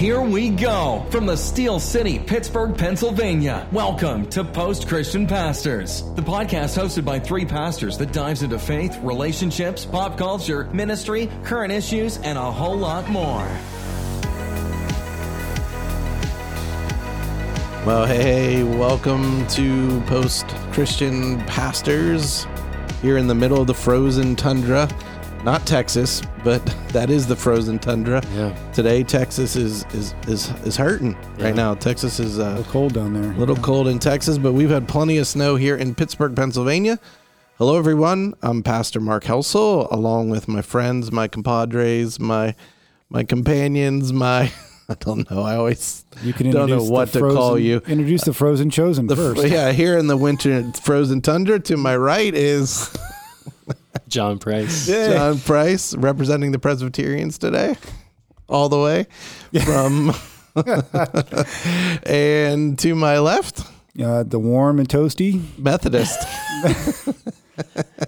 Here we go from the Steel City, Pittsburgh, Pennsylvania. Welcome to Post Christian Pastors, the podcast hosted by three pastors that dives into faith, relationships, pop culture, ministry, current issues, and a whole lot more. Well, hey, welcome to Post Christian Pastors here in the middle of the frozen tundra. Not Texas, but that is the frozen tundra. Yeah. Today, Texas is is is, is hurting Yeah. right now. Texas is A uh, little cold down there. a little cold in Texas, but we've had plenty of snow here in Pittsburgh, Pennsylvania. Hello, everyone. I'm Pastor Mark Helsel, along with my friends, my compadres, my my companions, my I don't know. I always You can don't know introduce the what to frozen, call you. Introduce the frozen chosen The, first. yeah, here in the winter frozen tundra, to my right is John Price. John Price representing the Presbyterians today, all the way from. and to my left, Uh, the warm and toasty. Methodist.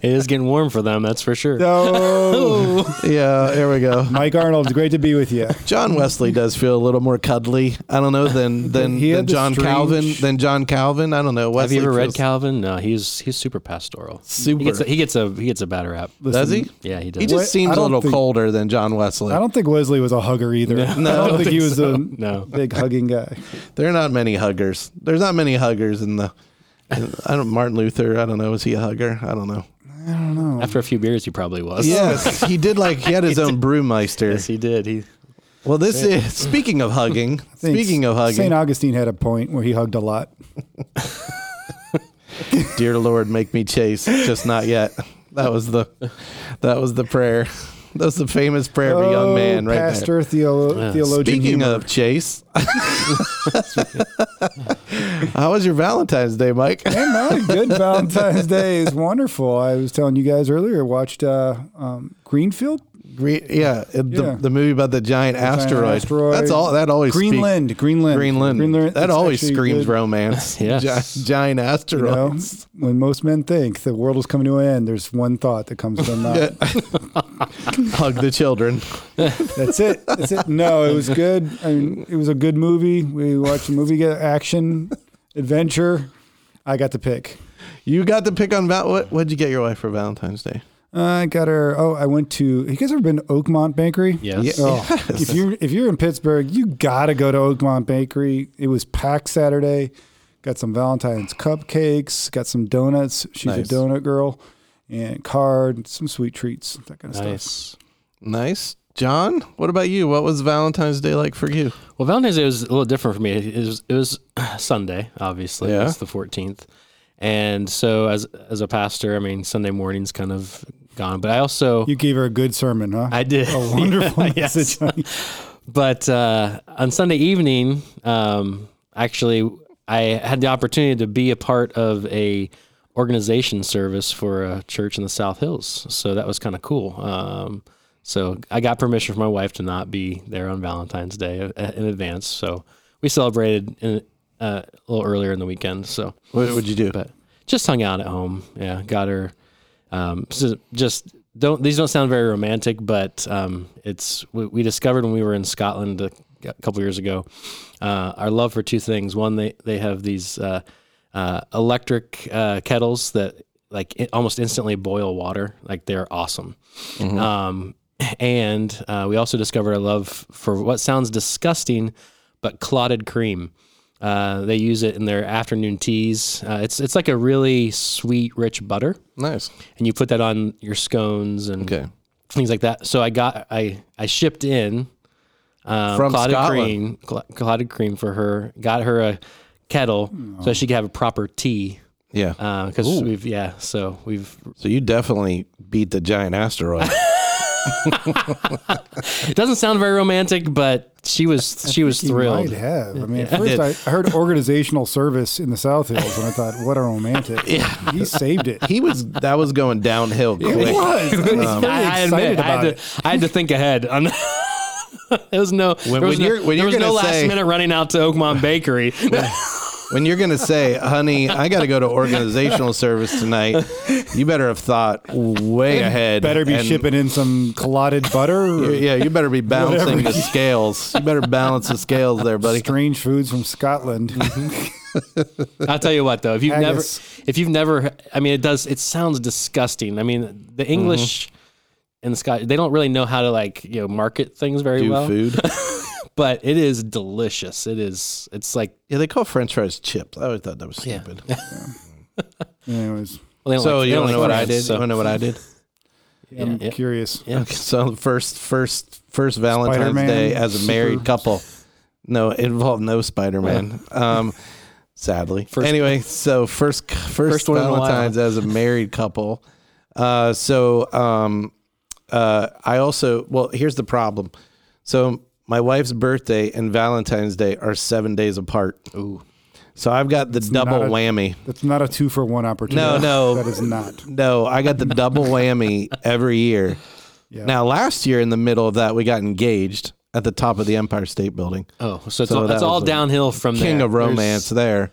It is getting warm for them, that's for sure. No, yeah, there we go. Mike Arnold, great to be with you. John Wesley does feel a little more cuddly. I don't know than than, He than the John strange- Calvin than John Calvin. I don't know. Have you ever read feels Calvin? No, he's he's super pastoral. Super. He gets a, he gets a he gets a bad rap. Does he? Yeah, he does. He just What- seems a don't little think- colder than John Wesley. I don't think Wesley was a hugger either. No. I No, I don't don't think he was so. a no. big hugging guy. There are not many huggers. There's not many huggers in the. I don't. Martin Luther. I don't know. Was he a hugger? I don't know. I don't know. After a few beers, he probably was. Yes, he did. Like he had his own brewmeister. Yes, he did. He Well, this is speaking of hugging. Think Speaking of hugging, St. Augustine had a point where he hugged a lot. dear Lord, make me chase, just not yet. That was the, that was the prayer. That was the famous prayer of a young Oh, man, right Pastor, Theolo- Yeah. theologian. Speaking humor. of chase, how was your Valentine's Day, Mike? Hey, man, good Valentine's Day is wonderful. I was telling you guys earlier, I watched uh, um, Greenfield, Gre- yeah, it- the, Yeah. the movie about the giant, giant asteroid. asteroid. That's all. That always speaks- Greenland, Greenland, Greenland. Greenland. That always screams good. romance. Yes. Gi- giant You know, when most men think the world is coming to an end, there's one thought that comes to their mouth. Hug the children. That's it. That's it. No, it was good. I mean, it was a good movie. We watched a movie, get action, adventure. I got to pick. You got to pick on Val. What? What'd you get your wife for Valentine's Day? I got her. Oh, I went to. You guys ever been to Oakmont Bakery? yes. Yeah. Oh, if you're if you're in Pittsburgh, you gotta go to Oakmont Bakery. It was packed Saturday. Got some Valentine's cupcakes. Got some donuts. She's Nice. a donut girl, and card, some sweet treats, that kind of stuff. Nice. Nice. John, what about you? What was Valentine's Day like for you? Well, Valentine's Day was a little different for me. It was it was Sunday, obviously. Yeah. It's the 14th. And so as as a pastor, I mean, Sunday morning's kind of gone, but I also You gave her a good sermon, huh? I did a wonderful Yes. message. But uh, on Sunday evening, um, actually, I had the opportunity to be a part of a organization service for a church in the South Hills. So that was kind of cool. Um, so I got permission from my wife to not be there on Valentine's Day uh, in advance. So we celebrated in, uh, a little earlier in the weekend. So What would you do? but just hung out at home. Yeah, got her. Um, so just don't. These don't sound very romantic, but um, it's we, we discovered when we were in Scotland a, a couple years ago. Uh, our love for two things. One, they they have these uh, uh, electric uh, kettles that like almost instantly boil water. Like they're awesome. Um, and uh, we also discovered a love for what sounds disgusting, but clotted cream. Uh, they use it in their afternoon teas. Uh, it's it's like a really sweet, rich butter, Nice. and you put that on your scones and Okay. things like that. So I got I I shipped in um, From clotted Scotland. cream, cl- clotted cream for her. Got her a kettle so she could have a proper tea. Yeah. Because Ooh. we've yeah, so we've so you definitely beat the giant asteroid. it doesn't sound very romantic, but she was she was You thrilled. might have. I mean, at first. I, I heard organizational service in the South Hills, and I thought, what a romantic. Yeah. He saved it. he was that was going downhill quick. It was. I was um, very I, I excited admit, I about had, it. to, I had to think ahead. On there was no, there when was no, you're- when there you're was no gonna last say- minute running out to Oakmont Bakery. when you're gonna say, "Honey, I got to go to organizational service tonight," you better have thought way ahead. Better be and- shipping in some clotted butter. Yeah, you better be balancing Whatever. the scales. You better balance the scales there, buddy. Strange foods from Scotland. I'll tell you what though, if you've Haggis. never, if you've never, I mean, it does. It sounds disgusting. I mean, the English mm-hmm. and the Scottish, they don't really know how to like you know market things very Do well. food. But it is delicious. It is. It's like Yeah, they call French fries chips. I always thought that was stupid. Yeah. stupid. Anyways, well, So like, you don't want to know like what I did? so- You want to know what I did? I'm yeah. curious. Yeah. Okay, so first, first, first Valentine's Spider-Man, Day as a super- married couple. No, it involved no Spider Man. Um, sadly. First- anyway, so first, first, First one in a while. Valentine's as a married couple. Uh, so um, uh, I also well, here's the problem. So my wife's birthday and Valentine's Day are seven days apart. Ooh. So I've got the double a- whammy. That's not a two for one opportunity. No, no. that is not. No, I got the double whammy every year. Yeah. Now, last year in the middle of that, we got engaged at the top of the Empire State Building. Oh, so it's So all, that it's all downhill from the King there. of romance there.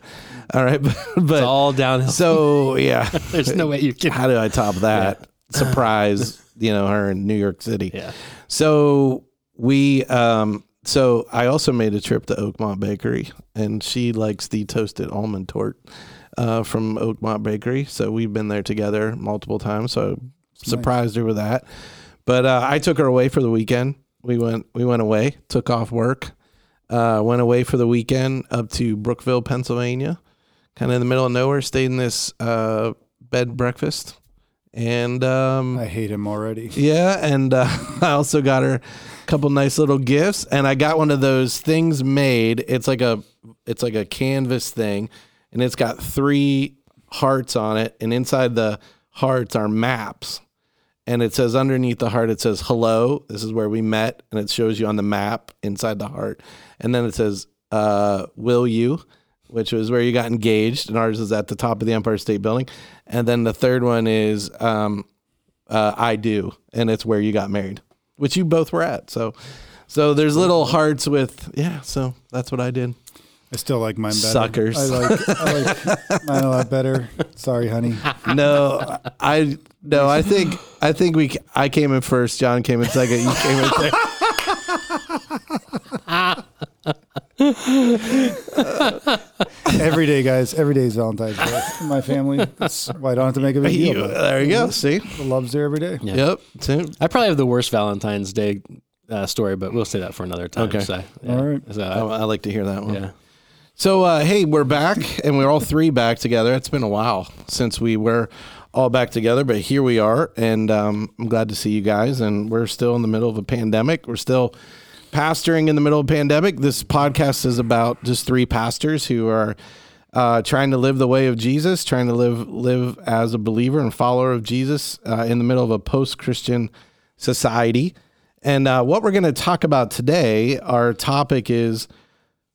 All right, but, It's but all downhill. so yeah, There's no way you can. how do I top that? Surprise, you know, her in New York City. Yeah. So we, um, so I also made a trip to Oakmont Bakery, and she likes the toasted almond tort uh, from Oakmont Bakery. So we've been there together multiple times. So I surprised her with that. But uh, I took her away for the weekend. We went, we went away, took off work, uh, went away for the weekend up to Brookville, Pennsylvania, kind of in the middle of nowhere. Stayed in this uh, bed and breakfast, and um, I hate him already. yeah, and uh, I also got her couple nice little gifts, and I got one of those things made. It's like a it's like a canvas thing, and it's got three hearts on it, and inside the hearts are maps. And it says underneath the heart, it says hello. This is where we met, and it shows you on the map inside the heart. And then it says, uh, "Will you?" which was where you got engaged, and ours is at the top of the Empire State Building. And then the third one is um, uh, I do, and it's where you got married, which you both were at. So, so there's little hearts with yeah. So that's what I did. I still like mine better. Suckers. I like, I like mine a lot better. Sorry, honey. No, I no, I think I think we I came in first. John came in second. You came in third. Every day, guys. Every day is Valentine's Day. My family. That's why I don't have to make a big deal. You- about it. there you go. See. The love's there every day. Yeah. Yep. See? I probably have the worst Valentine's Day uh, story, but we'll say that for another time. Okay. So, yeah. All right. So, I, I like to hear that one. yeah. So uh, hey, we're back, and we're all three back together. It's been a while since we were all back together, but here we are, and um, I'm glad to see you guys. And we're still in the middle of a pandemic. We're still pastoring in the middle of pandemic. This podcast is about just three pastors who are uh, trying to live the way of Jesus, trying to live live as a believer and follower of Jesus uh, in the middle of a post Christian society. And uh, what we're going to talk about today, our topic is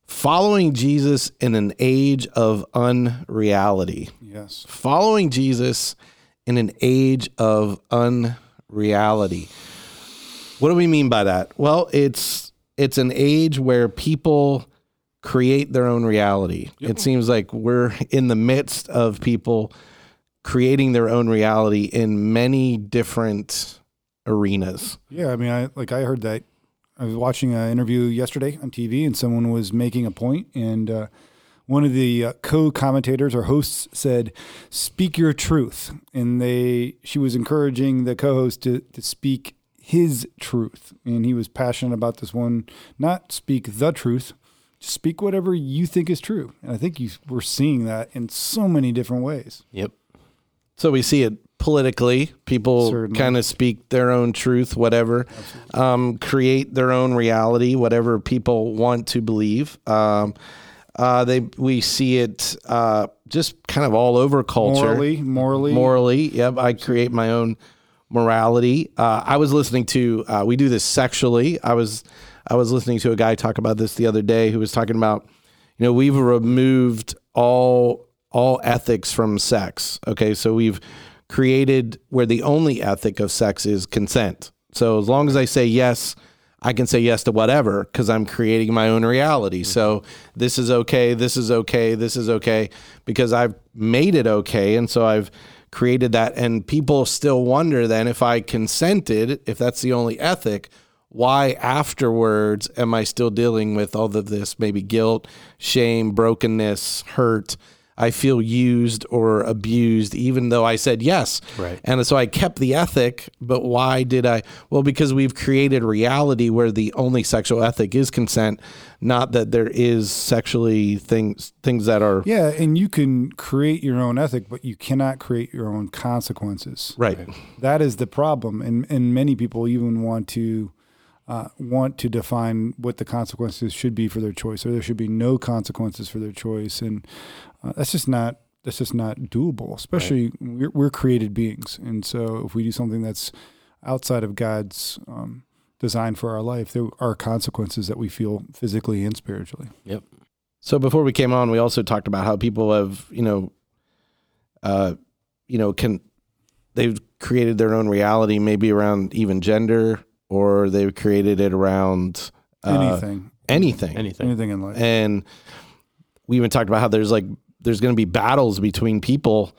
following Jesus in an age of unreality. Yes. Following Jesus in an age of unreality. What do we mean by that? Well, it's it's an age where people create their own reality. It seems like we're in the midst of people creating their own reality in many different arenas. Yeah, I mean, I like I heard that. I was watching an interview yesterday on TV, and someone was making a point, and uh, one of the uh, co-commentators or hosts said, "Speak your truth," and they she was encouraging the co-host to to speak his truth, and he was passionate about this one. Not speak the truth, speak whatever you think is true. And I think you we're seeing that in so many different ways. Yep. So we see it politically. People kind of speak their own truth, whatever, um, create their own reality, whatever people want to believe. Um, uh, they we see it uh, just kind of all over culture. Morally, morally, morally. Yep, I create my own morality. Uh, I was listening to. Uh, we do this sexually. I was I was listening to a guy talk about this the other day who was talking about, you know, we've removed all all ethics from sex. Okay, so we've created where the only ethic of sex is consent. So as long as I say yes, I can say yes to whatever because I'm creating my own reality. So this is okay, this is okay, this is okay because I've made it okay. And so I've created that. And people still wonder then if I consented, if that's the only ethic, why afterwards am I still dealing with all of this maybe guilt, shame, brokenness, hurt? I feel used or abused, even though I said yes. Right. And so I kept the ethic, but why did I? Well, because we've created reality where the only sexual ethic is consent, not that there is sexually things things that are Yeah, and you can create your own ethic, but you cannot create your own consequences. right. That is the problem, and and many people even want to uh, want to define what the consequences should be for their choice, or there should be no consequences for their choice, and uh, that's just not that's just not doable. Especially we're, we're created beings, and so if we do something that's outside of God's um, design for our life, there are consequences that we feel physically and spiritually. Yep. So before we came on, we also talked about how people have, you know, uh, you know, can they've created their own reality, maybe around even gender, or they've created it around uh, anything, anything, Anything. anything in life. and we even talked about how there's like there's going to be battles between people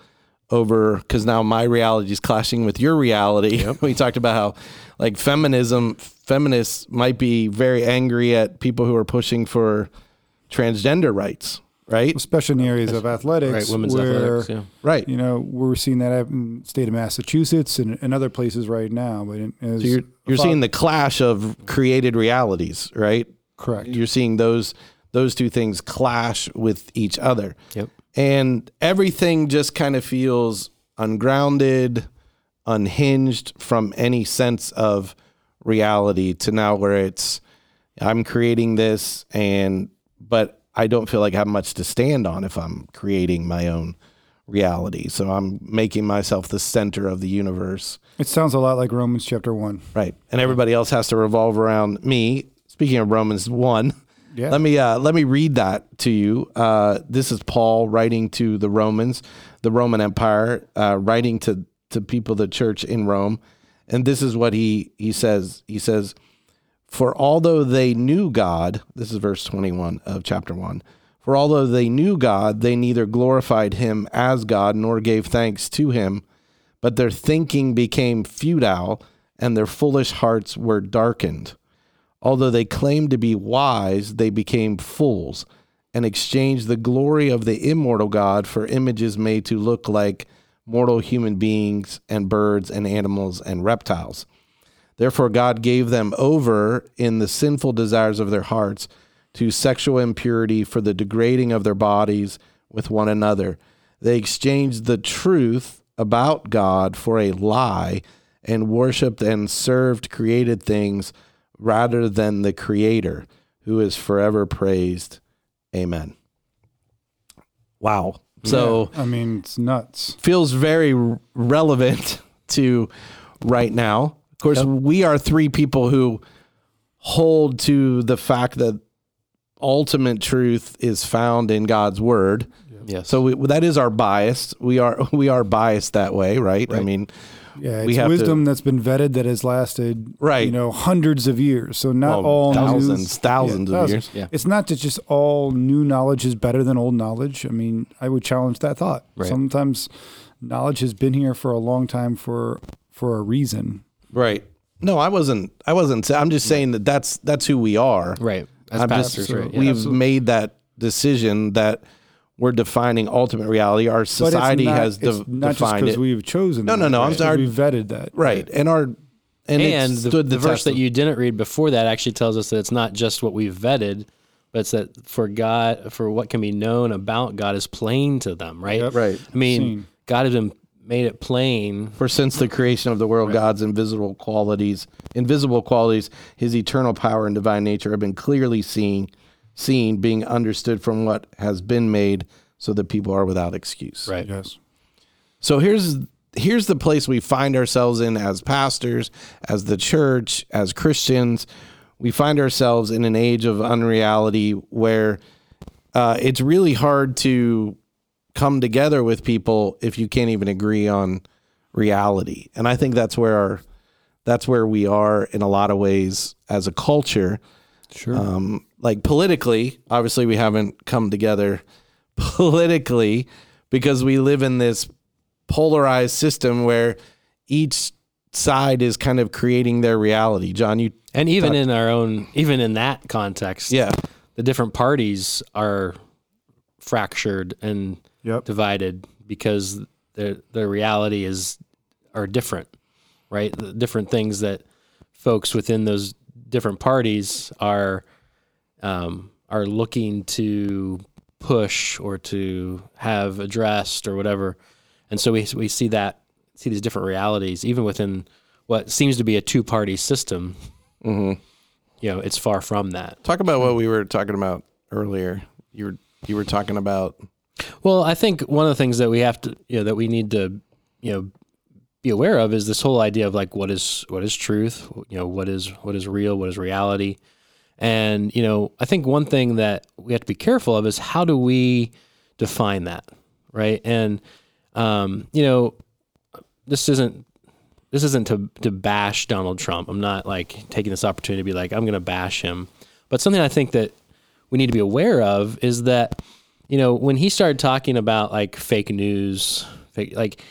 over because now my reality is clashing with your reality. we talked about how like feminism, feminists might be very angry at people who are pushing for transgender rights, right? especially in the areas of athletics, Right. Women's where athletics. Yeah. Right. you know we're seeing that happen in the state of Massachusetts and, and other places right now. But in, as So you're you're seeing the clash of created realities, right? correct. You're seeing those those two things clash with each other. Yep. and everything just kind of feels ungrounded, unhinged from any sense of reality to now where it's I'm creating this and but I don't feel like I have much to stand on if I'm creating my own reality. So I'm making myself the center of the universe. It sounds a lot like Romans chapter one. Right. And everybody else has to revolve around me. Speaking of Romans 1, Yeah. let me uh, let me read that to you. Uh, this is Paul writing to the Romans, the Roman Empire, uh, writing to to people, the church in Rome, and this is what he he says. He says, "For although they knew God, this is verse twenty one of chapter one. For although they knew God, they neither glorified Him as God nor gave thanks to Him, but their thinking became futile, and their foolish hearts were darkened." Although they claimed to be wise, they became fools and exchanged the glory of the immortal God for images made to look like mortal human beings and birds and animals and reptiles. Therefore, God gave them over in the sinful desires of their hearts to sexual impurity for the degrading of their bodies with one another. They exchanged the truth about God for a lie and worshiped and served created things rather than the Creator, who is forever praised. Amen. Wow. So I mean, it's nuts. feels very r- relevant to right now. Of course, we are three people who hold to the fact that ultimate truth is found in God's word. Yes. So we, that is our bias. We are we are biased that way, right? I mean, Yeah, We it's have to- wisdom that's been vetted that has lasted, Right. You know, hundreds of years. So not Well, all thousands, news- thousands of years. Yeah. It's not that just all new knowledge is better than old knowledge. I mean, I would challenge that thought. Right. Sometimes knowledge has been here for a long time for for a reason. right? No, I wasn't. I wasn't. I'm just saying that that's that's who we are. right. As I'm pastors, just, right? Yeah. We've made that decision that we're defining ultimate reality. Our But society it's not, has de- it's not just defined because it. we've chosen. No, that, no, no, I'm right? It's sorry. We vetted that. right, and our and, and it the, the, verse that you didn't read before that actually tells us that it's not just what we've vetted, but it's that for God, for what can be known about God is plain to them, right? Yep. right. I mean, Seen. God has been made it plain. For since the creation of the world, God's invisible qualities, invisible qualities, His eternal power and divine nature have been clearly seen, seen, being understood from what has been made, so that people are without excuse. Right. Yes. So here's here's the place we find ourselves in as pastors, as the church, as Christians. We find ourselves in an age of unreality where uh, it's really hard to come together with people if you can't even agree on reality. And I think that's where our that's where we are in a lot of ways as a culture. Sure. Um, like politically, obviously, we haven't come together politically because we live in this polarized system where each side is kind of creating their reality. John, you and even in our own, even in that context, yeah, the different parties are fractured and Yep. divided because their their reality is are different, right? The different things that folks within those different parties are um, are looking to push or to have addressed or whatever, and so we we see that see these different realities even within what seems to be a two party system. Mm-hmm. You know, it's far from that. talk about what we were talking about earlier. You were you were talking about Well, I think one of the things that we have to, you know, that we need to, you know, be aware of is this whole idea of like what is what is truth, you know, what is what is real, what is reality. And, you know, I think one thing that we have to be careful of is how do we define that, right? And um, you know, this isn't this isn't to to bash Donald Trump. I'm not like taking this opportunity to be like I'm going to bash him. But something I think that we need to be aware of is that you know when he started talking about like fake news, fake like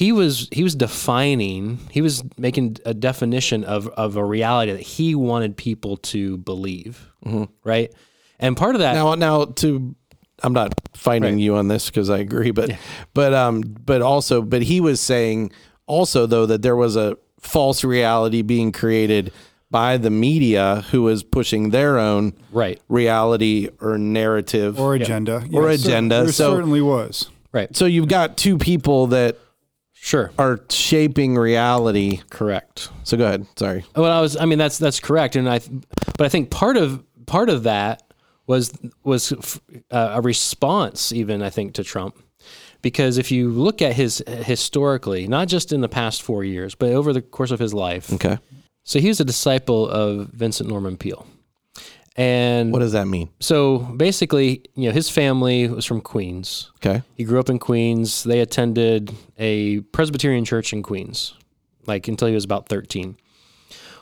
he was he was defining, he was making a definition of of a reality that he wanted people to believe, right? And part of that now now to I'm not fighting Right. you on this because I agree, but but um but also but he was saying also though that there was a false reality being created by the media who was pushing their own right, reality or narrative. or agenda. Or Yes, cer- agenda. There So- certainly was. right, so you've got two people that sure, are shaping reality. correct. So go ahead. Sorry. Well, I was. I mean, that's that's correct, and I. But I think part of part of that was was uh, a response, even I think, to Trump, because if you look at his historically, not just in the past four years, but over the course of his life. Okay. So he was a disciple of Vincent Norman Peale, and What does that mean? so basically, you know, his family was from Queens. Okay. He grew up in Queens. They attended a Presbyterian church in Queens, like until he was about 13.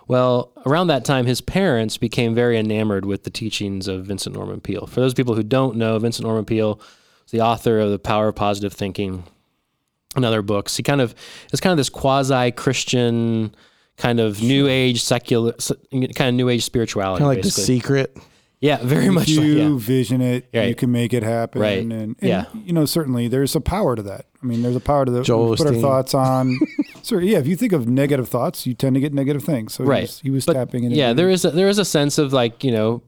Well, around that time, his parents became very enamored with the teachings of Vincent Norman Peale. For those people who don't know, Vincent Norman Peale is the author of The Power of Positive Thinking and other books. He kind of is kind of this quasi Christian, kind of new age secular, kind of new age spirituality. Kind of like the secret. yeah, very If much. you like, yeah. vision it, you can make it happen. Right. And, and Yeah. you know, certainly there's a power to that. I mean, there's a power to the Joel we put our thoughts on. so yeah, if you think of negative thoughts, you tend to get negative things. So he was, he was But, tapping into yeah there is a, there is a sense of like you know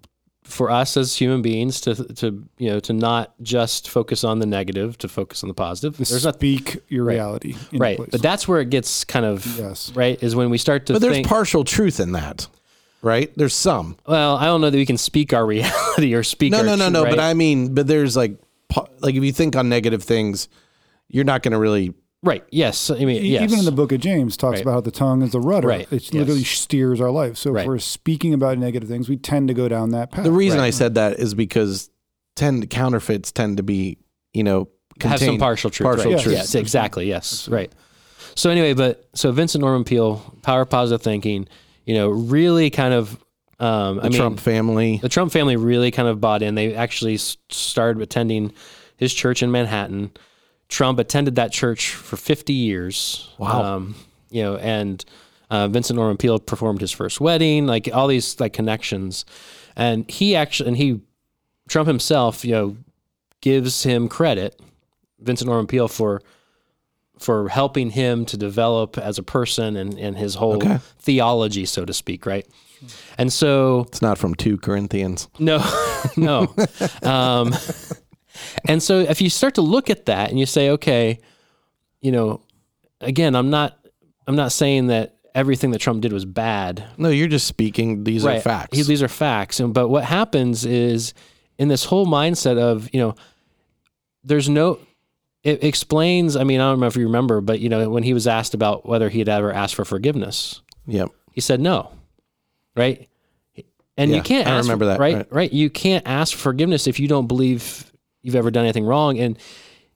for us as human beings to to you know to not just focus on the negative to focus on the positive to there's not speak your Right. reality. into right place. but that's where it gets kind of Yes. right is when we start to But there's think partial truth in that, right? There's some. well i don't know that we can speak our reality or speak No, our no, no, tru- no. right? But I mean, but there's like, like if you think on negative things, you're not going to really. Right yes i mean yes Even in the book of James talks Right. about how the tongue is the rudder. Right. It Yes. literally steers our life. So Right. if we're speaking about negative things, we tend to go down that path. The reason Right. I said that is because tend counterfeits tend to be, you know, have some partial truth partial right truth. yes exactly yes right so anyway but so vincent norman peale power of positive thinking you know really kind of um the i mean Trump family. the Trump family really kind of bought in. They actually started attending his church in Manhattan. Trump attended that church for 50 years. Wow. Um, you know, and uh, Vincent Norman Peale performed his first wedding, like all these like connections. And he actually, and he, Trump himself, you know, gives him credit, Vincent Norman Peale, for for helping him to develop as a person and, and his whole Okay. theology, so to speak, right? And so It's not from two Corinthians. no, no. Um, and so if you start to look at that and you say, okay, you know, again, I'm not, I'm not saying that everything that Trump did was bad. No, you're just speaking. These are facts. He- these are facts. And but what happens is in this whole mindset of you know, there's no. It explains. I mean, I don't know if you remember, but you know, when he was asked about whether he had ever asked for forgiveness, yep. he said no, right? And Yeah, you can't I ask remember that, right? right. right? You can't ask forgiveness if you don't believe you've ever done anything wrong, and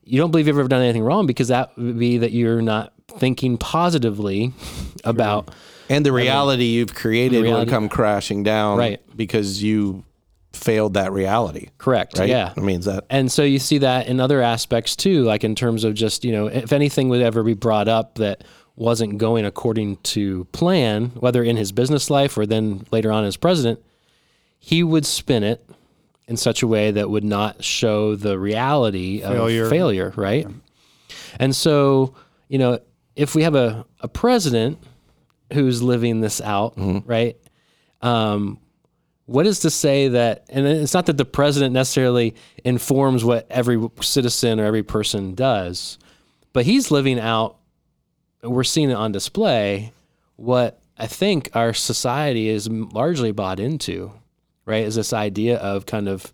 you don't believe you've ever done anything wrong because that would be that you're not thinking positively about And the reality you've created reality- will come crashing down Right. because you failed that reality. correct. Right? Yeah. I mean, that And so you see that in other aspects too, like in terms of just, you know, if anything would ever be brought up that wasn't going according to plan, whether in his business life or then later on as president, he would spin it in such a way that would not show the reality Failure. of failure, right? And so, you know, if we have a, a president who's living this out, right? Um, what is to say that, and it's not that the president necessarily informs what every citizen or every person does, but he's living out, we're seeing it on display, what I think our society is largely bought into, right? Is this idea of kind of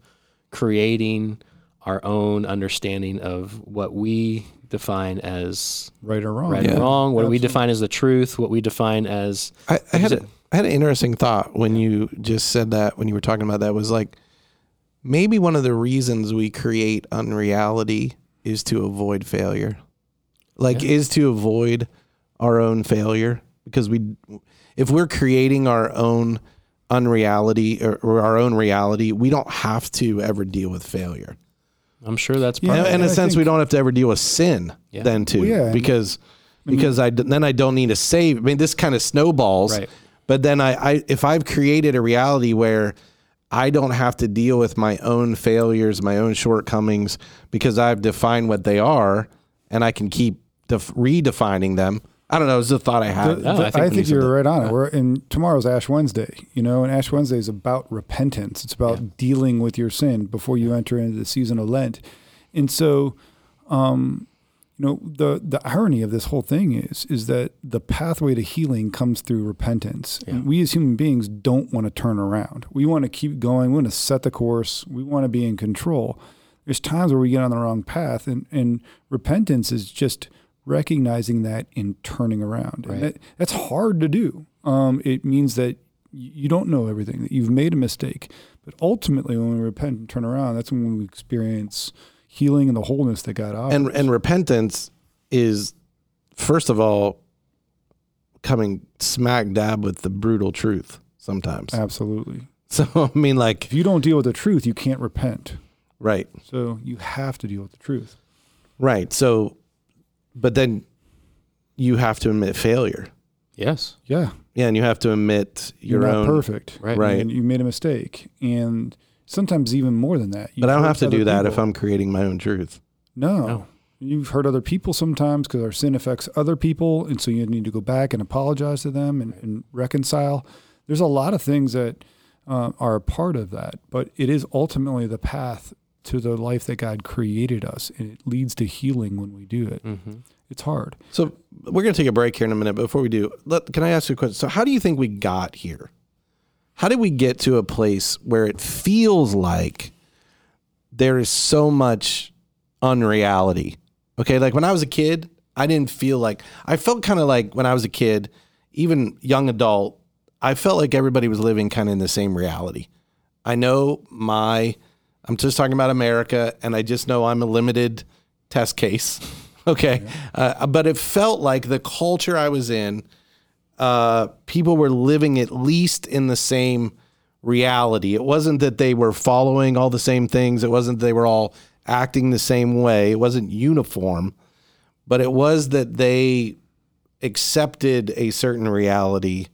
creating our own understanding of what we define as Right or wrong. right and wrong, what we define as the truth, what we define as I, I had a, I had an interesting thought when you just said that when you were talking about that was like maybe one of the reasons we create unreality is to avoid failure. Like is to avoid our own failure because we if we're creating our own unreality or, or our own reality, we don't have to ever deal with failure. I'm sure that's Yeah, part In- of it. in a I sense, think- we don't have to ever deal with sin Yeah. then too, Well, yeah. because because I d- then I don't need to save. I mean, this kind of snowballs. Right. But then I, I if I've created a reality where I don't have to deal with my own failures, my own shortcomings, because I've defined what they are, and I can keep def- redefining them. I don't know. It's a thought I had. The- the- I I think think, you said you're right on it. We're in tomorrow's Ash Wednesday, you know, and Ash Wednesday is about repentance. It's about dealing with your sin before you enter into the season of Lent. And so, um, you know, the the irony of this whole thing is is that the pathway to healing comes through repentance. And we as human beings don't want to turn around. We want to keep going. We want to set the course. We want to be in control. There's times where we get on the wrong path, and and repentance is just recognizing that and turning around. And that, that's hard to do. Um, it means that you don't know everything, that you've made a mistake. But ultimately, when we repent and turn around, that's when we experience healing and the wholeness that God offers. and and repentance is first of all coming smack dab with the brutal truth sometimes. absolutely. So I mean, like, If you don't deal with the truth, you can't repent. right, So you have to deal with the truth. right. So, but then you have to admit failure. Yes. Yeah, Yeah, and you have to admit you're your not own. perfect, Right. Right. And you made a mistake, and sometimes even more than that. But I don't You've to do other that if. I'm creating my own truth. No. No. You've hurt other people sometimes because our sin affects other people. And so you need to go back and apologize to them and, and reconcile. There's a lot of things that uh, are a part of that, but it is ultimately the path to the life that God created us. And it leads to healing when we do it. Mm-hmm. It's hard. So we're going to take a break here in a minute. But before we do, let, can I ask you a question? So, how do you think we got here? How did we get to a place where it feels like there is so much unreality? Okay, like when I was a kid, I didn't feel like I felt kind of like when I was a kid, even young adult, I felt like everybody was living kind of in the same reality. I know my, I'm just talking about America, and I just know I'm a limited test case. Okay. Uh, but it felt like the culture I was in, uh, people were living at least in the same reality. It wasn't that they were following all the same things, it wasn't that they were all acting the same way, it wasn't uniform, but it was that they accepted a certain reality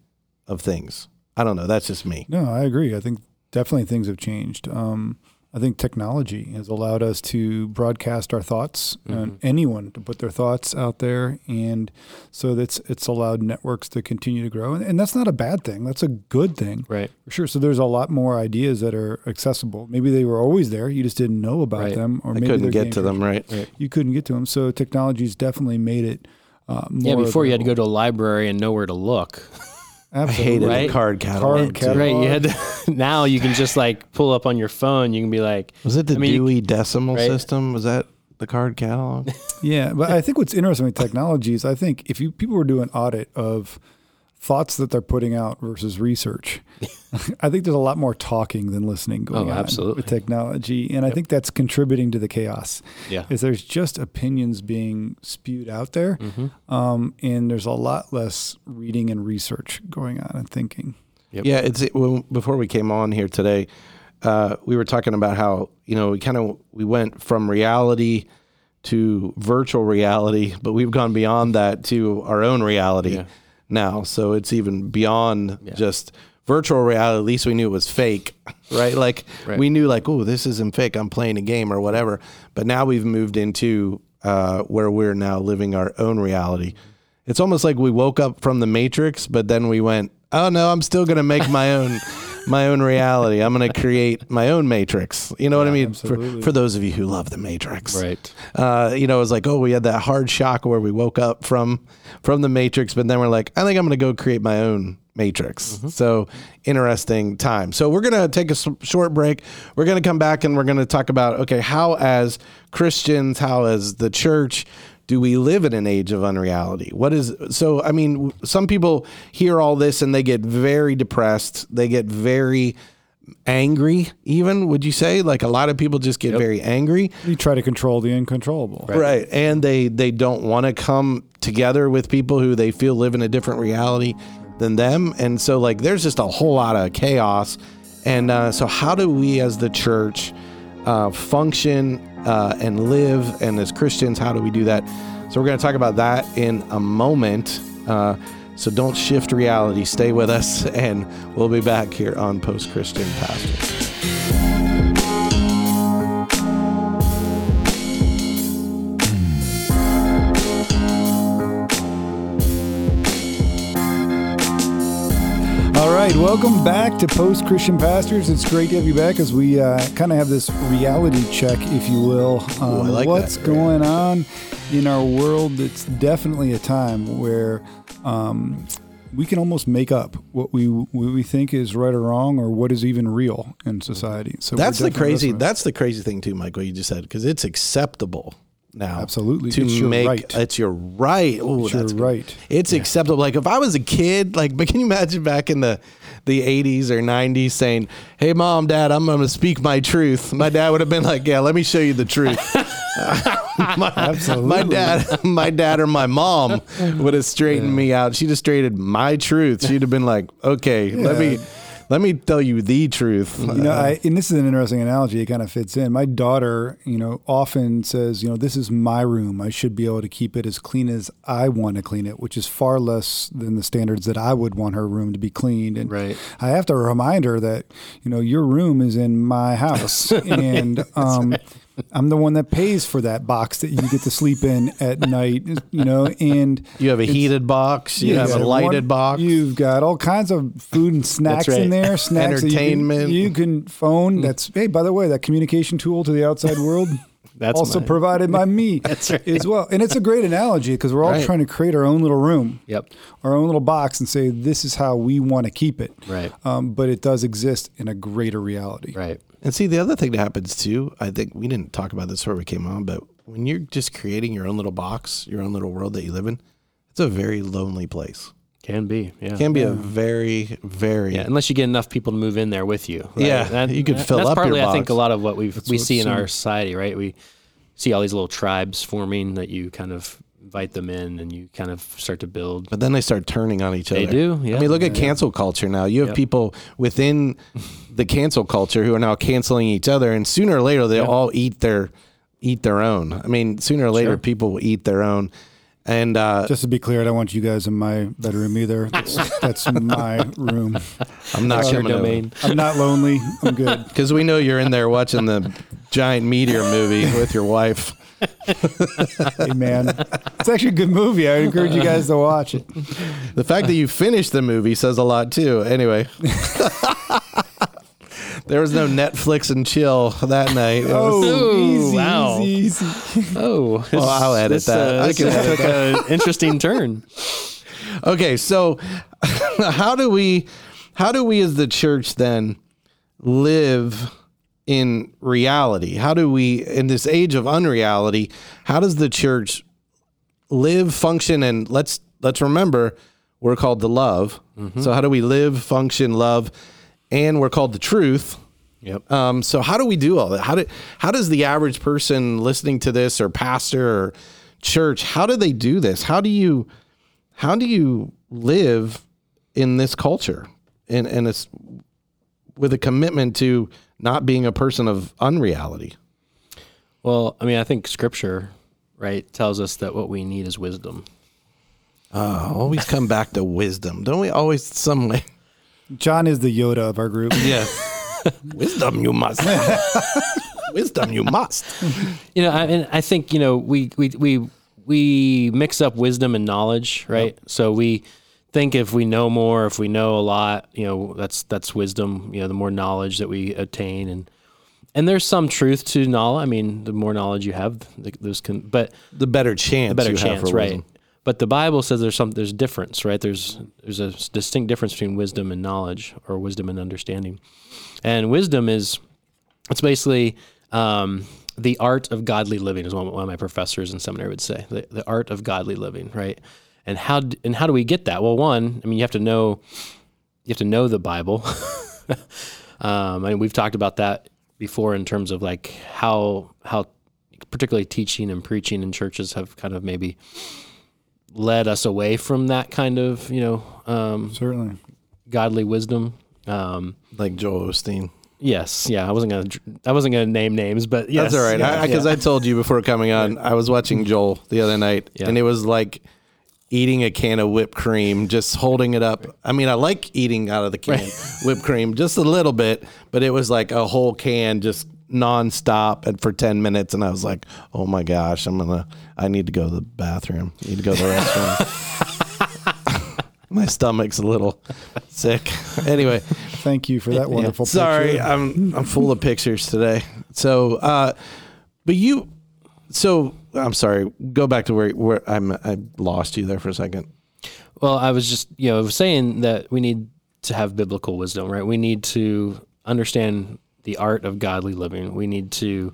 of things. I don't know. That's just me. No, I agree. I think definitely things have changed. Um, I think technology has allowed us to broadcast our thoughts and anyone to put their thoughts out there, and so that's it's allowed networks to continue to grow, and, and that's not a bad thing. That's a good thing Right. for sure. So there's a lot more ideas that are accessible. Maybe they were always there, you just didn't know about Right. them, or I maybe couldn't get to them, changers. right? You couldn't get to them. So technology's definitely made it. Uh, Yeah. more Before you had to go to a library and know where to look. I hated Right? the card catalog. Card catalog. Right. You had to, now you can just like pull up on your phone. You can be like, Was it the I mean, Dewey Decimal right? System? Was that the card catalog? Yeah, but I think what's interesting with technology is I think if you people were doing audit of thoughts that they're putting out versus research. I think there's a lot more talking than listening going Oh, on absolutely. with technology, and I think that's contributing to the chaos. Yeah. is there's just opinions being spewed out there, Mm-hmm. um, and there's a lot less reading and research going on and thinking. Yep. Yeah, it's it, well, before we came on here today, uh, we were talking about how you know we kind of we went from reality to virtual reality, but we've gone beyond that to our own reality Yeah. Now. So it's even beyond just virtual reality. At least we knew it was fake, right? Like Right. we knew like, oh, this isn't fake. I'm playing a game or whatever. But now we've moved into uh, where we're now living our own reality. It's almost like we woke up from the Matrix, but then we went, oh no, I'm still gonna make my own my own reality. I'm gonna create my own Matrix. You know what I mean? For, for those of you who love the Matrix, Right. uh, you know, it was like, oh, we had that hard shock where we woke up from from the Matrix, but then we're like, I think I'm going to go create my own Matrix. So interesting time. So we're going to take a s- short break. We're going to come back and we're going to talk about okay, how as Christians, how as the church. Do we live in an age of unreality? What is so? I mean, some people hear all this and they get very depressed. They get very angry. Even would you say like a lot of people just get very angry? You try to control the uncontrollable. right and they they don't want to come together with people who they feel live in a different reality than them and so like there's just a whole lot of chaos and uh, so how do we as the church uh, function uh, and live and as christians how do we do that? So we're going to talk about that in a moment. Uh, so don't shift reality. Stay with us and we'll be back here on post christian pastor right, welcome back to Post Christian Pastors. It's great to have you back as we uh, kind of have this reality check, if you will. Um, I like what's that. going on in our world? It's definitely a time where um, we can almost make up what we what we think is right or wrong, or what is even real in society. So That's the crazy. That's the crazy thing too, Mike. What you just said because it's acceptable now. Absolutely. to It's your make right. it's your right. Oh, It's that's good. right. It's acceptable. Like if I was a kid, like, but can you imagine back in the the 80s or 90s saying, "Hey, mom, dad, I'm going to speak my truth." My dad would have been like, "Yeah, let me show you the truth." my, Absolutely. my dad, my dad or my mom would have straightened me out. She'd have straighted my truth. She'd have been like, "Okay, let me." Let me tell you the truth. You know, I, and this is an interesting analogy. It kind of fits in. My daughter, you know, often says, you know, this is my room. I should be able to keep it as clean as I want to clean it, which is far less than the standards that I would want her room to be cleaned. And Right. I have to remind her that, you know, your room is in my house, and um, I'm the one that pays for that box that you get to sleep in at night. You know, and You have a heated box. You have a lighted one- box. You've got all kinds of food and snacks right. in there. Snacks that you can- Entertainment. You can, phone. That's hey. By the way, that communication tool to the outside world. That's also mine. provided by me That's right. as well. And it's a great analogy because we're all Right. trying to create our own little room, Yep. our own little box, and say this is how we want to keep it. Right. Um, but it does exist in a greater reality. Right. And see, the other thing that happens too, I think we didn't talk about this before we came on, but when you're just creating your own little box, your own little world that you live in, it's a very lonely place. Can be. Yeah. Can be a very, very Yeah, unless you get enough people to move in there with you. right? Yeah, you could fill that's up your partly, I think, a lot of what we we see in what's our society, right? We see all these little tribes forming that you kind of invite them in, and you kind of start to build. but then they start turning on each other. They do, yeah. I mean, look at cancel culture now. You have Yep. people within the cancel culture who are now canceling each other, and sooner or later they all eat their eat their own. I mean, sooner or later Sure. people will eat their own. And uh, Just to be clear, I don't want you guys in my bedroom either. That's, that's my room. I'm not Your coming over. domain. I'm not lonely. I'm good. Because we know you're in there watching the giant meteor movie with your wife. Hey, man. It's actually a good movie. I encourage you guys to watch it. The fact that you finished the movie says a lot too. Anyway, there was no Netflix and chill that night. It Oh, Ooh, easy, wow. easy, easy. Oh, Well, I'll edit this, that. Uh, I can just edit took an interesting turn. okay, so how do we, how do we as the church then live in reality? How do we, in this age of unreality, how does the church live, function, and let's let's remember we're called to love. Mm-hmm. So how do we live, function, love, and we're called to truth. Yep. Um, so how do we do all that? How do how does the average person listening to this or pastor or church, how do they do this? How do you how do you live in this culture? And and it's with a commitment to not being a person of unreality. Well, I mean, I think Scripture, right, tells us that what we need is wisdom. Uh, always come back to wisdom. Don't we always some way? John is the Yoda of our group. Yeah. wisdom you must. wisdom you must. You know, I, and I think you know we we we we mix up wisdom and knowledge, right? So we think if we know more, if we know a lot, you know, that's that's wisdom. You know, the more knowledge that we attain, and and there's some truth to knowledge. I mean, the more knowledge you have, the, those can. But The better chance. better you chance, right? wisdom. But the Bible says there's some there's difference, right? There's there's a distinct difference between wisdom and knowledge, or wisdom and understanding. And wisdom is it's basically um, the art of godly living, is what one of my professors in seminary would say. The, the art of godly living, right? And how and how do we get that? Well, one, I mean, you have to know you have to know the Bible. um, I mean, we've talked about that before in terms of like how how particularly teaching and preaching in churches have kind of maybe led us away from that kind of you know um, Certainly. godly wisdom. Um, Like Joel Osteen. yes, yeah, I wasn't gonna I wasn't gonna name names, but yes, That's all right. yeah, Because yeah. I, told you before coming on, I was watching Joel the other night, Yeah. and it was like eating a can of whipped cream, just holding it up. I mean, I like eating out of the can whipped cream just a little bit, but it was like a whole can just nonstop and for 10 minutes. And I was like, oh my gosh, I'm going to, I need to go to the bathroom. I need to go to the restroom. my stomach's a little sick. Anyway. Thank you for that wonderful picture. Sorry, I'm I'm full of pictures today. So, uh, but you, so I'm sorry. Go back to where where I'm. I lost you there for a second. Well, I was just, you know, saying that we need to have biblical wisdom, right? We need to understand the art of godly living. We need to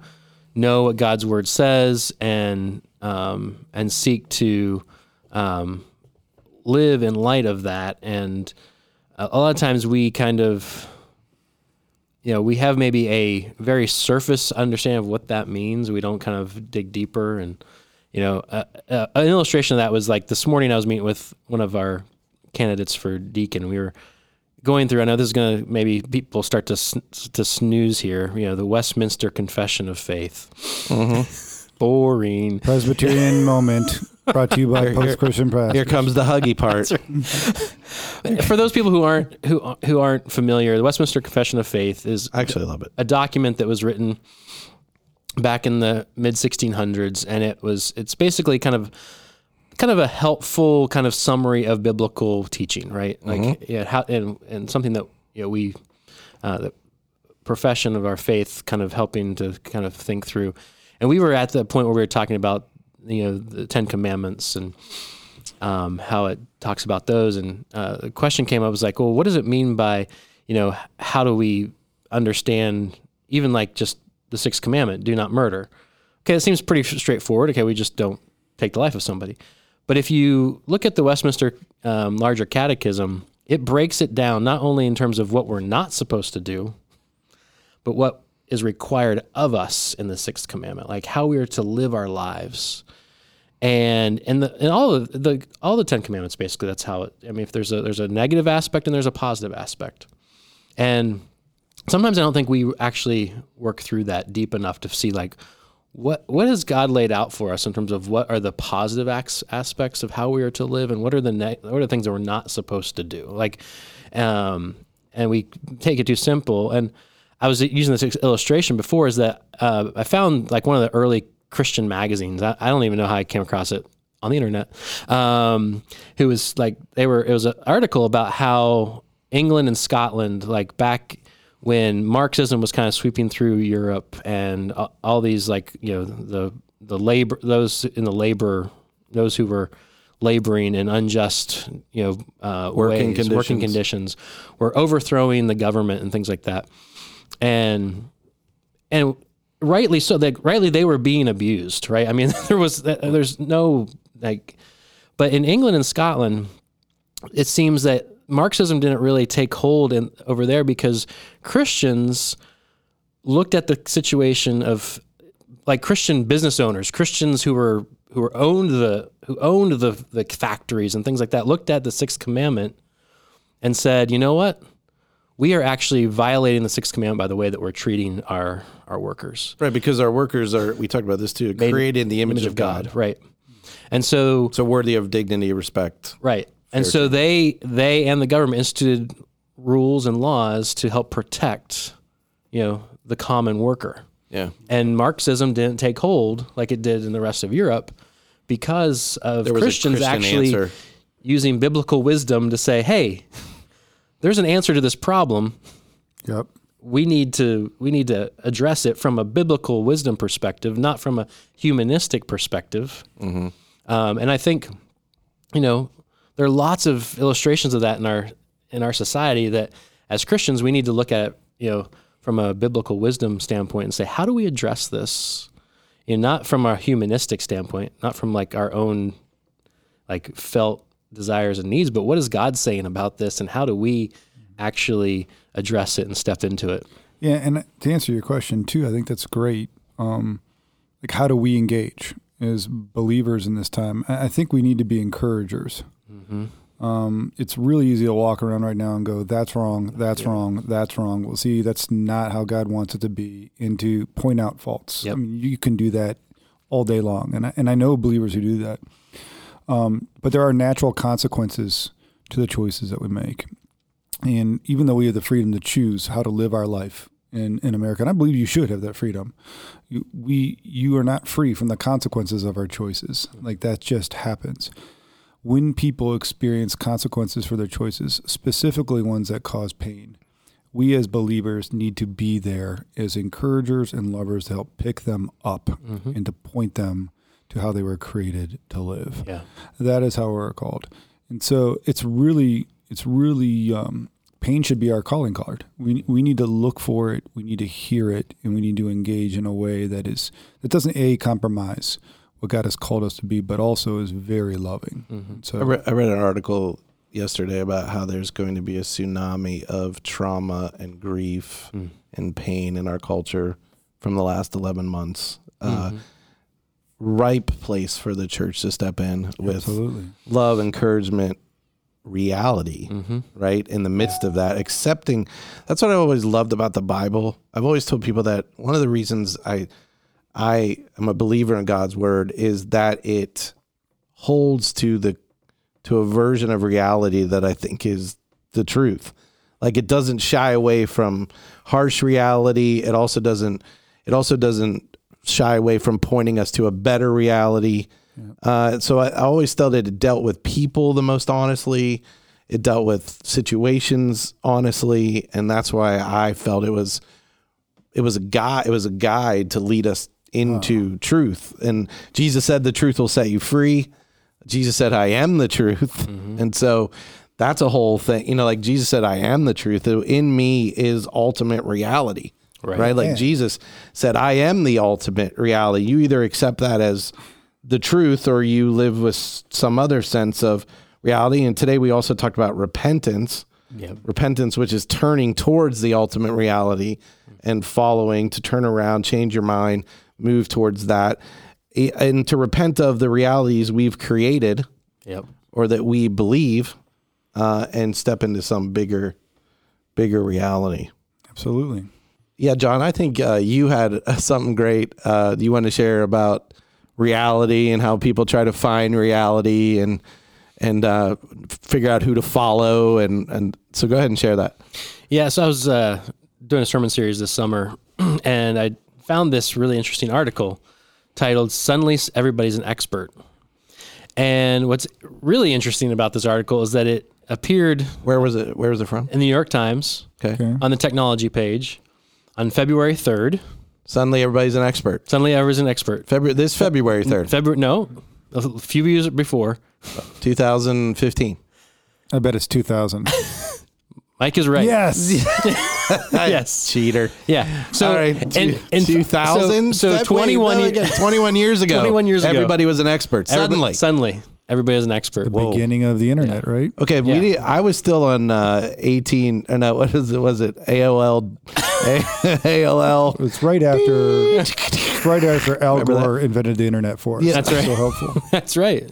know what God's word says and um, and seek to um, live in light of that. And a a lot of times we kind of, you know, we have maybe a very surface understanding of what that means. We don't kind of dig deeper and you know, uh, uh, an illustration of that was like this morning I was meeting with one of our candidates for deacon. We were going through. I know this is going to maybe people start to sn- to snooze here. You know, the Westminster Confession of Faith. Boring. Presbyterian moment brought to you by Post Christian Press. Here comes the huggy part. For those people who aren't who who aren't familiar, the Westminster Confession of Faith is I actually love it. a document that was written back in the mid 1600s and it was it's basically kind of kind of a helpful kind of summary of biblical teaching right like yeah how and, and something that you know we uh, the profession of our faith kind of helping to kind of think through and we were at the point where we were talking about you know the 10 commandments and um, how it talks about those. And uh, the question came up was like, well, what does it mean by, you know, how do we understand even like just the sixth commandment, do not murder? Okay, it seems pretty straightforward. Okay, we just don't take the life of somebody. But if you look at the Westminster um, Larger Catechism, it breaks it down not only in terms of what we're not supposed to do, but what is required of us in the sixth commandment, like how we are to live our lives and and the and all of the all the Ten Commandments basically that's how it. I mean, if there's a there's a negative aspect and there's a positive aspect, and sometimes I don't think we actually work through that deep enough to see like what what has God laid out for us in terms of what are the positive acts, aspects of how we are to live and what are the ne- what are the things that we're not supposed to do like, um, and we take it too simple and. I was using this illustration before is that uh, I found like one of the early Christian magazines. I, I don't even know how I came across it on the internet. Um, who was like they were it was an article about how England and Scotland like back when Marxism was kind of sweeping through Europe and uh, all these like you know the the labor those in the labor those who were laboring in unjust you know uh, Working ways, working conditions. conditions were overthrowing the government and things like that and and rightly so like rightly they were being abused right i mean there was uh, there's no like but in england and scotland it seems that Marxism didn't really take hold in over there because Christians looked at the situation of like Christian business owners, Christians who were who were owned the who owned the the factories and things like that, looked at the sixth commandment and said, you know what? We are actually violating the sixth commandment by the way that we're treating our our workers. Right, because our workers are, we talked about this too, created in the image, of God. Right. And so So worthy of dignity, respect. Right. And so they they and the government instituted rules and laws to help protect, you know, the common worker. Yeah. And Marxism didn't take hold like it did in the rest of Europe because of There was a Christians Christian actually answer. using biblical wisdom to say, "Hey, there's an answer to this problem. Yep. We need to we need to address it from a biblical wisdom perspective, not from a humanistic perspective." Mm-hmm. Um, and I think, you know, there are lots of illustrations of that in our in our society that as Christians we need to look at, you know, from a biblical wisdom standpoint and say, how do we address this? You know, not from a humanistic standpoint, not from like our own like felt desires and needs, but what is God saying about this and how do we actually address it and step into it? Yeah, and to answer your question too, I think that's great. Um, like, how do we engage as believers in this time? I think we need to be encouragers. Um, it's really easy to walk around right now and go, "That's wrong. That's wrong. That's wrong." Well, see, that's not how God wants it to be, and to point out faults. Yep. I mean, you can do that all day long, and I, and I know believers who do that. Um, but there are natural consequences to the choices that we make. And even though we have the freedom to choose how to live our life in, in America, and I believe you should have that freedom, you, we you are not free from the consequences of our choices. Like that just happens. When people experience consequences for their choices, specifically ones that cause pain, we as believers need to be there as encouragers and lovers to help pick them up and to point them to how they were created to live. Yeah. That is how we're called. And so it's really, it's really, um, pain should be our calling card. We, we need to look for it. We need to hear it and we need to engage in a way that is, that doesn't a compromise what God has called us to be, but also is very loving. So I, re- I read an article yesterday about how there's going to be a tsunami of trauma and grief and pain in our culture from the last 11 months. Uh, ripe place for the church to step in with absolutely. love, encouragement, reality, mm-hmm. right? In the midst of that, accepting. That's what I always loved about the Bible. I've always told people that one of the reasons I I am a believer in God's word is that it holds to the to a version of reality that I think is the truth. Like it doesn't shy away from harsh reality. It also doesn't it also doesn't shy away from pointing us to a better reality. Uh, so I, I always felt it dealt with people the most honestly. It dealt with situations honestly, and that's why I felt it was it was a guide it was a guide to lead us into truth. And Jesus said the truth will set you free. Jesus said I am the truth. And so that's a whole thing. You know, like Jesus said I am the truth. In me is ultimate reality. Right. Right? Like Yeah. Jesus said I am the ultimate reality. You either accept that as the truth or you live with some other sense of reality. And today we also talked about repentance Yep. repentance, which is turning towards the ultimate reality and following to turn around, change your mind, move towards that, and to repent of the realities we've created Yep. or that we believe, uh, and step into some bigger, bigger reality. Absolutely. Yeah, John, I think uh, you had uh, something great uh, you want to share about reality and how people try to find reality and and uh, figure out who to follow and and so go ahead and share that. Yeah, so I was uh, doing a sermon series this summer, and I found this really interesting article titled "Suddenly Everybody's an Expert." And what's really interesting about this article is that it appeared Where was it? Where was it from? in the New York Times Okay. Okay. on the technology page on February third. Suddenly, everybody's an expert. Suddenly, everybody's an expert. February this February third, February, no, a few years before. two thousand fifteen. I bet it's 2000. Mike is right. yes. Yes. cheater. Yeah. So All right, and, and two thousand. So, so 21 years. twenty one years ago. 21 years ago. everybody was an expert. Everybody- Suddenly, suddenly, Everybody is an expert. The beginning of the internet, right? Okay, we Yeah. need, I was still on uh, 18. Or no, what is it? Was it AOL? A- AOL. It's right after right after Al Remember that? Gore invented the internet for us. Yeah. That's right. So helpful. That's right.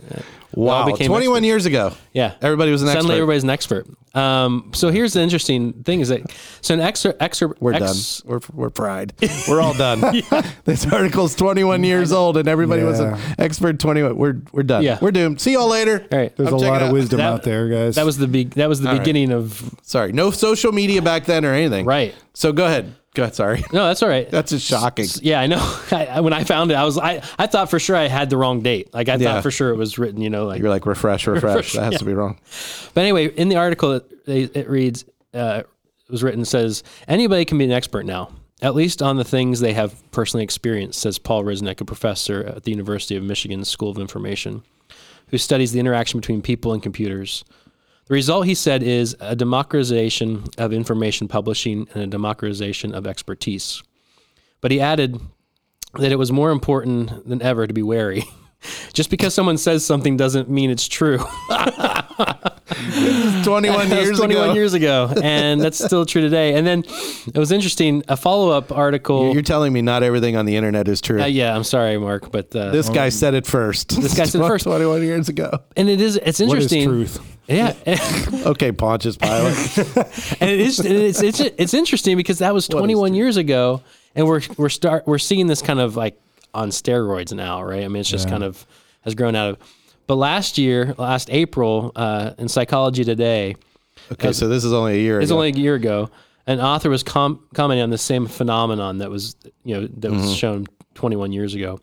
Wow, became 21 experts. years ago. Yeah. Everybody was an Suddenly, expert. everybody's an expert. Um, so here's the interesting thing: is that so an excerpt, excerpt, We're ex- done. We're we're fried. We're all done. This article's 21 years old, and everybody was an expert. 21. We're we're done. Yeah. We're doomed. See y'all later. All right. There's I'm a lot of wisdom That- out there, guys. That was the be- that was the right. beginning of Sorry, no social media back then or anything. right. So go ahead. Go ahead. Sorry. No, that's all right. That's just shocking. Yeah, I know. I, I- when I found it, I was I, I thought for sure I had the wrong date. Like I Yeah. thought for sure it was written, you know, like. You're like refresh, refresh. Refresh, that has yeah. to be wrong. But anyway, in the article, it, it reads, uh, it was written says anybody can be an expert now, at least on the things they have personally experienced. Says Paul Resnick, a professor at the University of Michigan School of Information, who studies the interaction between people and computers. The result, he said, is a democratization of information publishing and a democratization of expertise. But he added that it was more important than ever to be wary. Just because someone says something doesn't mean it's true. 21 That years 21 ago. years ago, and that's still true today. And then it was interesting. A follow up article. You're telling me not everything on the internet is true. uh, yeah, I'm sorry, Mark, but uh, this guy said it first. This guy said it first. 21 years ago. and it is it's what is interesting. truth? Yeah, Okay, Pontius Pilate. it is and it's, it's it's interesting because that was 21 years ago, and we're we're start we're seeing this kind of like on steroids now, right? I mean, it's just kind of has grown out of. But last year, last April, uh, in Psychology Today, Okay, so this is only a year It's ago. only a year ago. An author was com- commenting on the same phenomenon that was, you know, that Mm-hmm. was shown 21 years ago,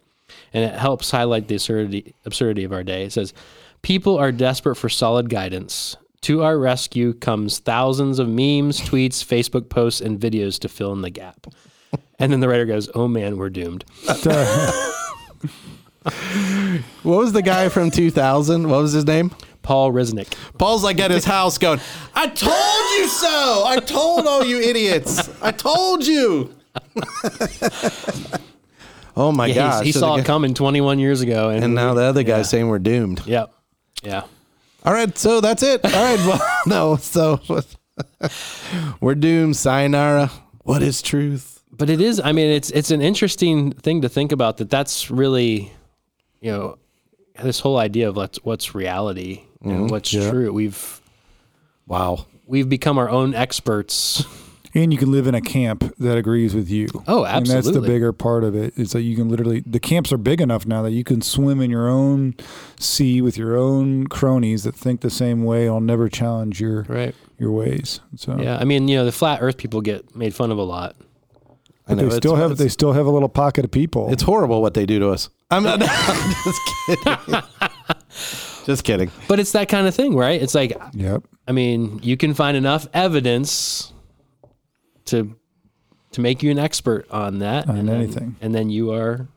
and it helps highlight the absurdity absurdity of our day. It says, "People are desperate for solid guidance. To our rescue comes thousands of memes, tweets, Facebook posts, and videos to fill in the gap." And then the writer goes, "Oh man, we're doomed." what was the guy from 2000? What was his name? Paul Resnick. Paul's like at his house going, I told you so. I told all you idiots. I told you. oh my Yeah, gosh. he So saw the it coming 21 years ago, and, And now the other guy's saying we're doomed. Yep. Yeah. All right, so that's it. All right, well, no, so we're doomed. Sayonara. What is truth? but it is i mean it's it's an interesting thing to think about that that's really you know this whole idea of what's what's reality and mm-hmm. what's true we've Wow. we've become our own experts And you can live in a camp that agrees with you. Oh, And that's the bigger part of it. Is that you can literally the camps are big enough now that you can swim in your own sea with your own cronies that think the same way. I'll never challenge your right your ways. So yeah i mean you know the flat earth people get made fun of a lot I but know, they still have they still have a little pocket of people. it's horrible what they do to us. I'm not I'm just kidding. just kidding. but it's that kind of thing right it's like yep. i mean you can find enough evidence to to make you an expert on that On and then- anything. and then you are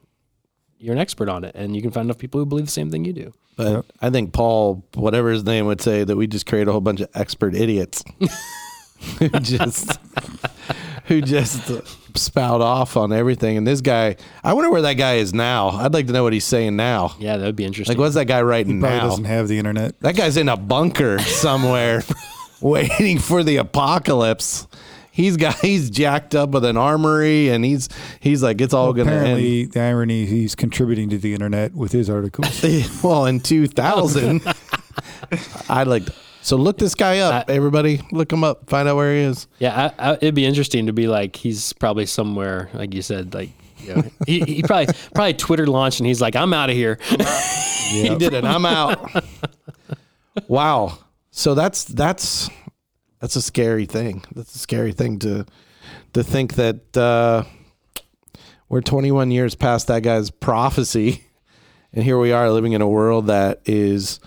you're an expert on it and you can find enough people who believe the same thing you do But I think Paul, whatever his name would say, that we just create a whole bunch of expert idiots just who just spout off on everything. And this guy, I wonder where that guy is now. I'd like to know what he's saying now. yeah that would be interesting Like, what's that guy writing Probably now? doesn't have the internet. That guy's in a bunker somewhere, waiting for the apocalypse. He's got he's jacked up with an armory, and he's he's like it's all gonna end. Apparently, the irony he's contributing to the internet with his articles. well, in 2000, I'd like. So look this guy up, everybody. Look him up. Find out where he is. Yeah, I, I, it'd be interesting to be like he's probably somewhere, like you said, like you know, he, he probably probably Twitter launched and he's like, I'm out of here. He did it. I'm out. wow. So that's that's that's a scary thing. That's a scary thing to to think that uh, we're 21 years past that guy's prophecy, and here we are living in a world that is.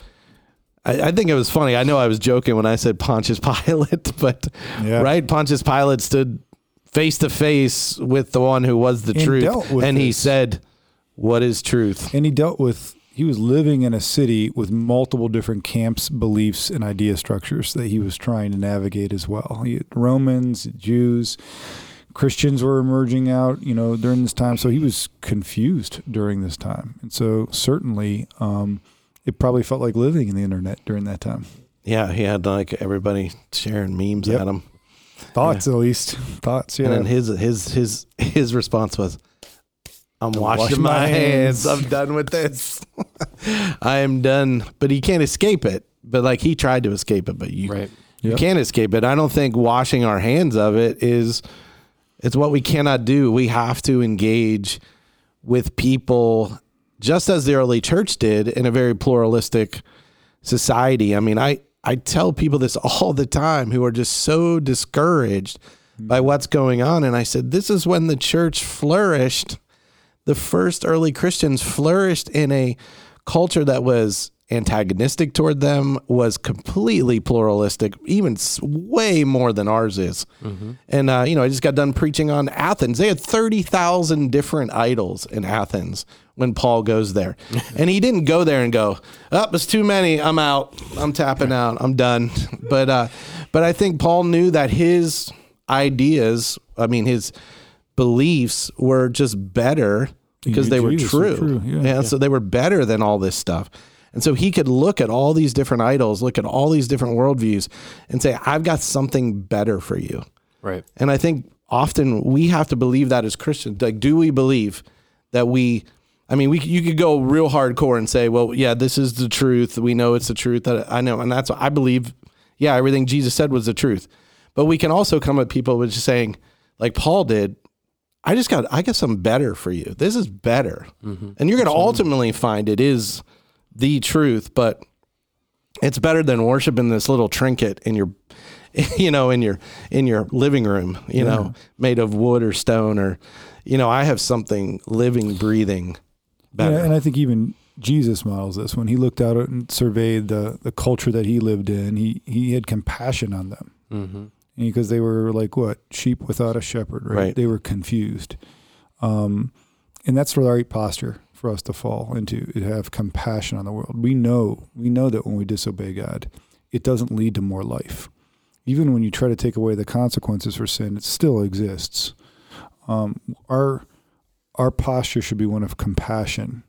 I, I think it was funny. I know I was joking when I said Pontius Pilate, but Yeah. right, Pontius Pilate stood face to face with the one who was the And truth, and he said, "What is truth?" and he dealt with he was living in a city with multiple different camps beliefs and idea structures that he was trying to navigate as well he romans jews christians were emerging out you know during this time so he was confused during this time and so certainly um, it probably felt like living in the internet during that time. Yeah, he had like everybody sharing memes Yep. at him. Thoughts, at least. Thoughts, yeah. And then his his his his response was, "I'm washing washing my my hands. hands." I'm done with this. I am done." But he can't escape it. But like he tried to escape it, but you Right. you Yep. can't escape it. I don't think washing our hands of it is it's what we cannot do. We have to engage with people just as the early church did in a very pluralistic society. I mean, I I tell people this all the time who are just so discouraged mm-hmm. by what's going on and I said this is when the church flourished. The first early Christians flourished in a culture that was antagonistic toward them, was completely pluralistic, even way more than ours is. And, uh, you know, I just got done preaching on Athens. They had 30,000 different idols in Athens when Paul goes there. and he didn't go there and go, oh, it's too many. I'm out. I'm tapping out. I'm done. But, uh, but I think Paul knew that his ideas, I mean, his beliefs were just better because they were Jesus true. were true, yeah. so they were better than all this stuff. And so he could look at all these different idols, look at all these different worldviews, and say, I've got something better for you. Right. And I think often we have to believe that as Christians. Like, do we believe that we? I mean, we you could go real hardcore and say, well, yeah, this is the truth. We know it's the truth. That I know, and that's what I believe. Yeah, everything Jesus said was the truth. But we can also come at people with just saying, like Paul did, I just got I got something better for you. This is better, mm-hmm. and you're going to ultimately find it is the truth. But it's better than worshiping this little trinket in your you know in your in your living room you know made of wood or stone or you know i have something living breathing better Yeah, and I think even Jesus models this when he looked out and surveyed the the culture that he lived in. He he had compassion on them Mm-hmm. because they were like what sheep without a shepherd, right? Right. They were confused, um, and that's the right posture for us to fall into. To have compassion on the world. We know we know that when we disobey God, it doesn't lead to more life. Even when you try to take away the consequences for sin, it still exists. Um, our our posture should be one of compassion.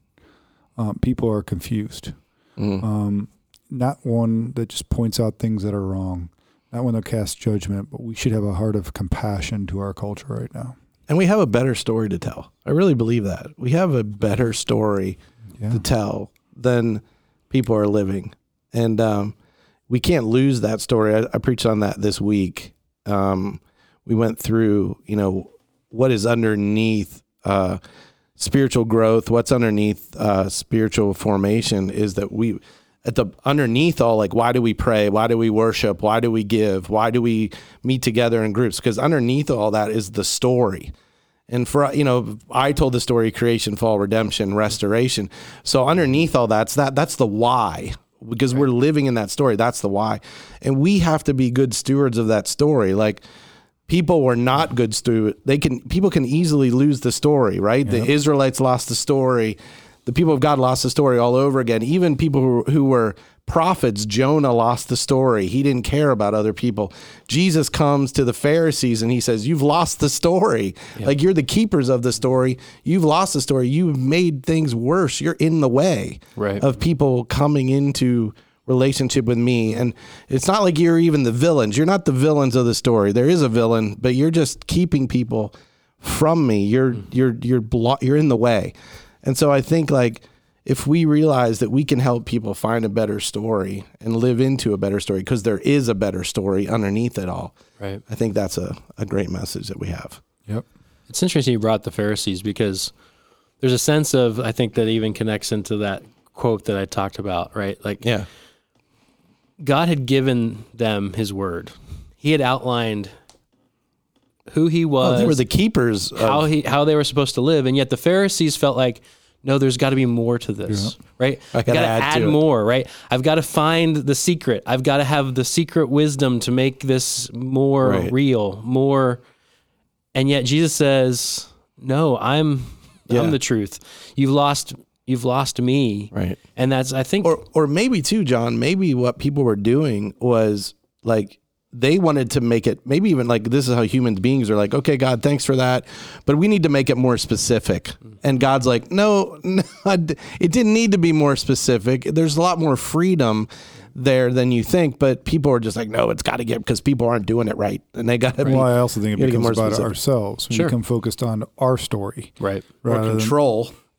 Um, people are confused, Mm. um, not one that just points out things that are wrong, not one that casts judgment, but we should have a heart of compassion to our culture right now. And we have a better story to tell. I really believe that. We have a better story Yeah. to tell than people are living. And um, we can't lose that story. I, I preached on that this week. Um, we went through you know what is underneath uh, spiritual growth what's underneath uh, spiritual formation is that we at the underneath all like why do we pray? Why do we worship? Why do we give? Why do we meet together in groups? Because underneath all that is the story. And for you know i told the story creation fall redemption restoration. So underneath all that's that that's the why because we're living in that story. That's the why. And we have to be good stewards of that story. Like people were not good stewards they can people can easily lose the story right? The israelites lost the story the people of god lost the story all over again. Even people who, who were prophets jonah lost the story. He didn't care about other people. Jesus comes to the pharisees and he says you've lost the story. Like you're the keepers of the story. You've lost the story. You've made things worse. You're in the way Right. of people coming into relationship with me. And it's not like you're even the villains. You're not the villains of the story. There is a villain but you're just keeping people from me. You're mm. you're you're blo- you're in the way and so i think like if we realize that we can help people find a better story and live into a better story because there is a better story underneath it all Right. i think that's a, a great message that we have Yep. It's interesting you brought the Pharisees because there's a sense of I think that even connects into that quote that I talked about, right? Like yeah God had given them his word. He had outlined who he was, oh, they were the keepers of, how he how they were supposed to live, and yet the Pharisees felt like, no, there's got to be more to this, right? I I've gotta add add, to more, right? I've got to find the secret. I've got to have the secret wisdom to make this more Right. real, more. And yet Jesus says, no, I'm Yeah. I'm the truth. You've lost you've lost me, right and that's I think or or maybe too, John. Maybe what people were doing was like they wanted to make it maybe even like this is how human beings are like, okay, God, thanks for that, but we need to make it more specific. And God's like, no, no, it didn't need to be more specific. There's a lot more freedom there than you think, but people are just like, no, it's got to get because people aren't doing it right, and they got to Well, I also think it becomes more about specific. ourselves. We Sure. become focused on our story. Right. or rather than-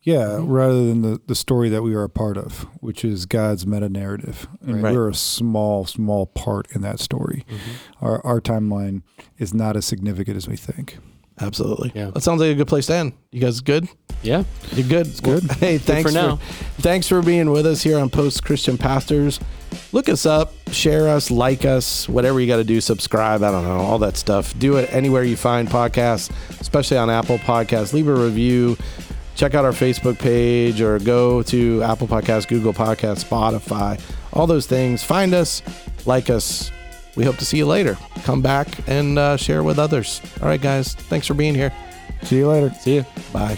control. Yeah, mm-hmm. rather than the, the story that we are a part of, which is God's meta narrative. And Right. we're a small, small part in that story. Mm-hmm. Our, our timeline is not as significant as we think. Absolutely. Yeah. That sounds like a good place to end. You guys good? Yeah. You're good. It's good. hey, thanks for now. thanks for being with us here on Post Christian Pastors. Look us up, share us, like us, whatever you got to do. Subscribe. I don't know all that stuff. Do it anywhere you find podcasts, especially on Apple Podcasts. Leave a review. Check out our Facebook page or go to Apple Podcasts, Google Podcasts, Spotify, all those things. Find us, like us. We hope to see you later. Come back and uh, share with others. All right, guys. Thanks for being here. See you later. See you. Bye.